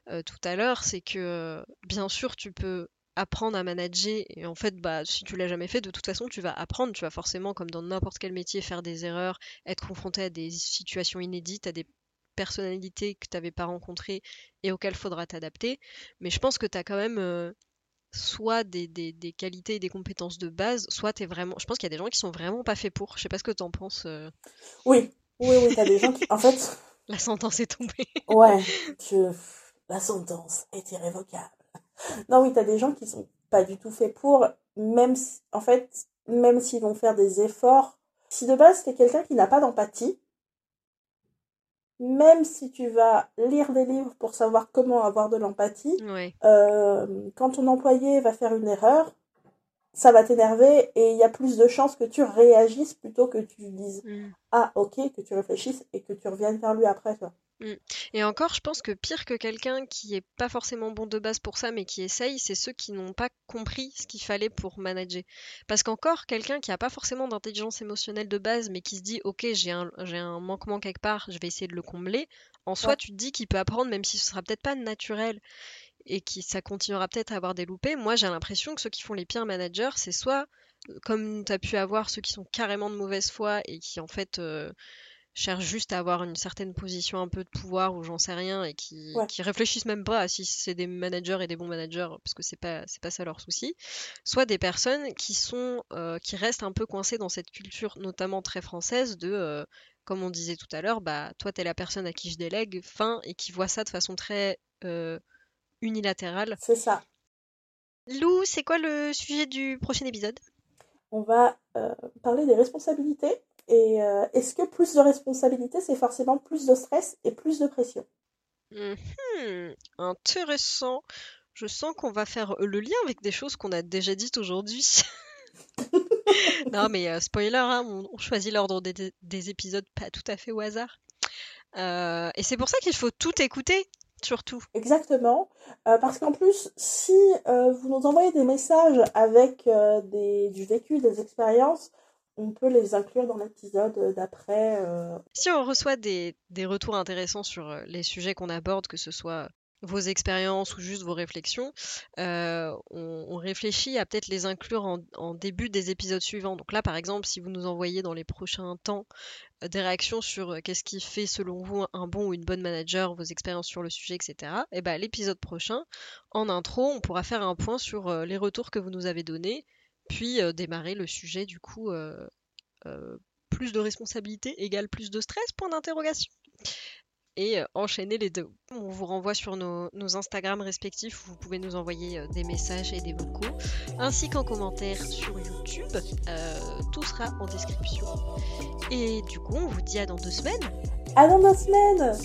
tout à l'heure, c'est que bien sûr, tu peux apprendre à manager et en fait bah si tu l'as jamais fait de toute façon tu vas apprendre. Tu vas forcément comme dans n'importe quel métier faire des erreurs être confronté à des situations inédites à des personnalités que tu n'avais pas rencontrées et auxquelles faudra t'adapter. Mais je pense que tu as quand même euh, soit des, des, des, qualités et des compétences de base soit tu es vraiment je pense qu'il y a des gens qui sont vraiment pas faits pour. Je sais pas ce que tu en penses euh.
oui. Oui oui as des gens qui en fait [LAUGHS]
la sentence est tombée.
Ouais. Je... la sentence est irrévocable non, oui, t'as des gens qui sont pas du tout faits pour, même si, en fait, même s'ils vont faire des efforts. Si de base t'es quelqu'un qui n'a pas d'empathie, même si tu vas lire des livres pour savoir comment avoir de l'empathie, euh, quand ton employé va faire une erreur, ça va t'énerver et il y a plus de chances que tu réagisses plutôt que tu dises mm. ah ok que tu réfléchisses et que tu reviennes vers lui après toi.
Mm. Et encore, je pense que pire que quelqu'un qui est pas forcément bon de base pour ça, mais qui essaye, c'est ceux qui n'ont pas compris ce qu'il fallait pour manager. Parce qu'encore, quelqu'un qui a pas forcément d'intelligence émotionnelle de base, mais qui se dit, ok, j'ai un, j'ai un manquement quelque part, je vais essayer de le combler, en soi,
Ouais.
tu te dis qu'il peut apprendre, même si ce sera peut-être pas naturel et qui ça continuera peut-être à avoir des loupés. Moi, j'ai l'impression que ceux qui font les pires managers, c'est soit euh, comme tu as pu avoir ceux qui sont carrément de mauvaise foi et qui en fait euh, cherchent juste à avoir une certaine position un peu de pouvoir ou j'en sais rien et qui,
Ouais.
qui réfléchissent même pas à si c'est des managers et des bons managers parce que c'est pas c'est pas ça leur souci. Soit des personnes qui sont euh, qui restent un peu coincées dans cette culture notamment très française de euh, comme on disait tout à l'heure, bah toi t'es la personne à qui je délègue, fin et qui voit ça de façon très euh, unilatérale.
C'est ça.
Lou, c'est quoi le sujet du prochain épisode?
On va euh, parler des responsabilités. Et euh, est-ce que plus de responsabilités, c'est forcément plus de stress et plus de pression?
Mhm, Intéressant. Je sens qu'on va faire le lien avec des choses qu'on a déjà dites aujourd'hui. [LAUGHS] Non, mais euh, spoiler, hein, on, on choisit l'ordre des, des- des épisodes pas tout à fait au hasard. Euh, et c'est pour ça qu'il faut tout écouter, surtout.
Exactement. Euh, parce qu'en plus, si vous nous envoyez des messages avec des, du vécu, des expériences, on peut les inclure dans l'épisode d'après. euh,
Si on reçoit des, des retours intéressants sur euh, les sujets qu'on aborde, que ce soit vos expériences ou juste vos réflexions, euh, on, réfléchit à peut-être les inclure en, en début des épisodes suivants. Donc là, par exemple, si vous nous envoyez dans les prochains temps des réactions sur qu'est-ce qui fait selon vous un bon ou une bonne manager, vos expériences sur le sujet, etc., et ben l'épisode prochain, en intro, on pourra faire un point sur les retours que vous nous avez donnés, puis euh, démarrer le sujet du coup. euh, euh, plus de responsabilité égale plus de stress? Point d'interrogation. Et enchaîner les deux. On vous renvoie sur nos, nos Instagram respectifs où vous pouvez nous envoyer des messages et des vocaux, ainsi qu'en commentaire sur YouTube. Euh, tout sera en description. Et du coup, on vous dit à dans deux semaines.
À dans deux semaines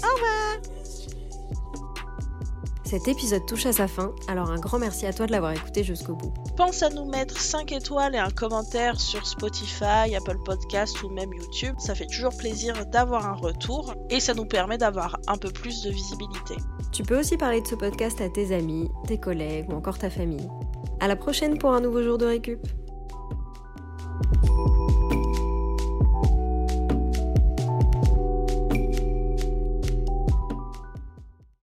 Cet épisode touche à sa fin, alors un grand merci à toi de l'avoir écouté jusqu'au bout.
Pense à nous mettre 5 étoiles et un commentaire sur Spotify, Apple Podcast ou même YouTube. Ça fait toujours plaisir d'avoir un retour et ça nous permet d'avoir un peu plus de visibilité.
Tu peux aussi parler de ce podcast à tes amis, tes collègues ou encore ta famille. À la prochaine pour un nouveau jour de récup.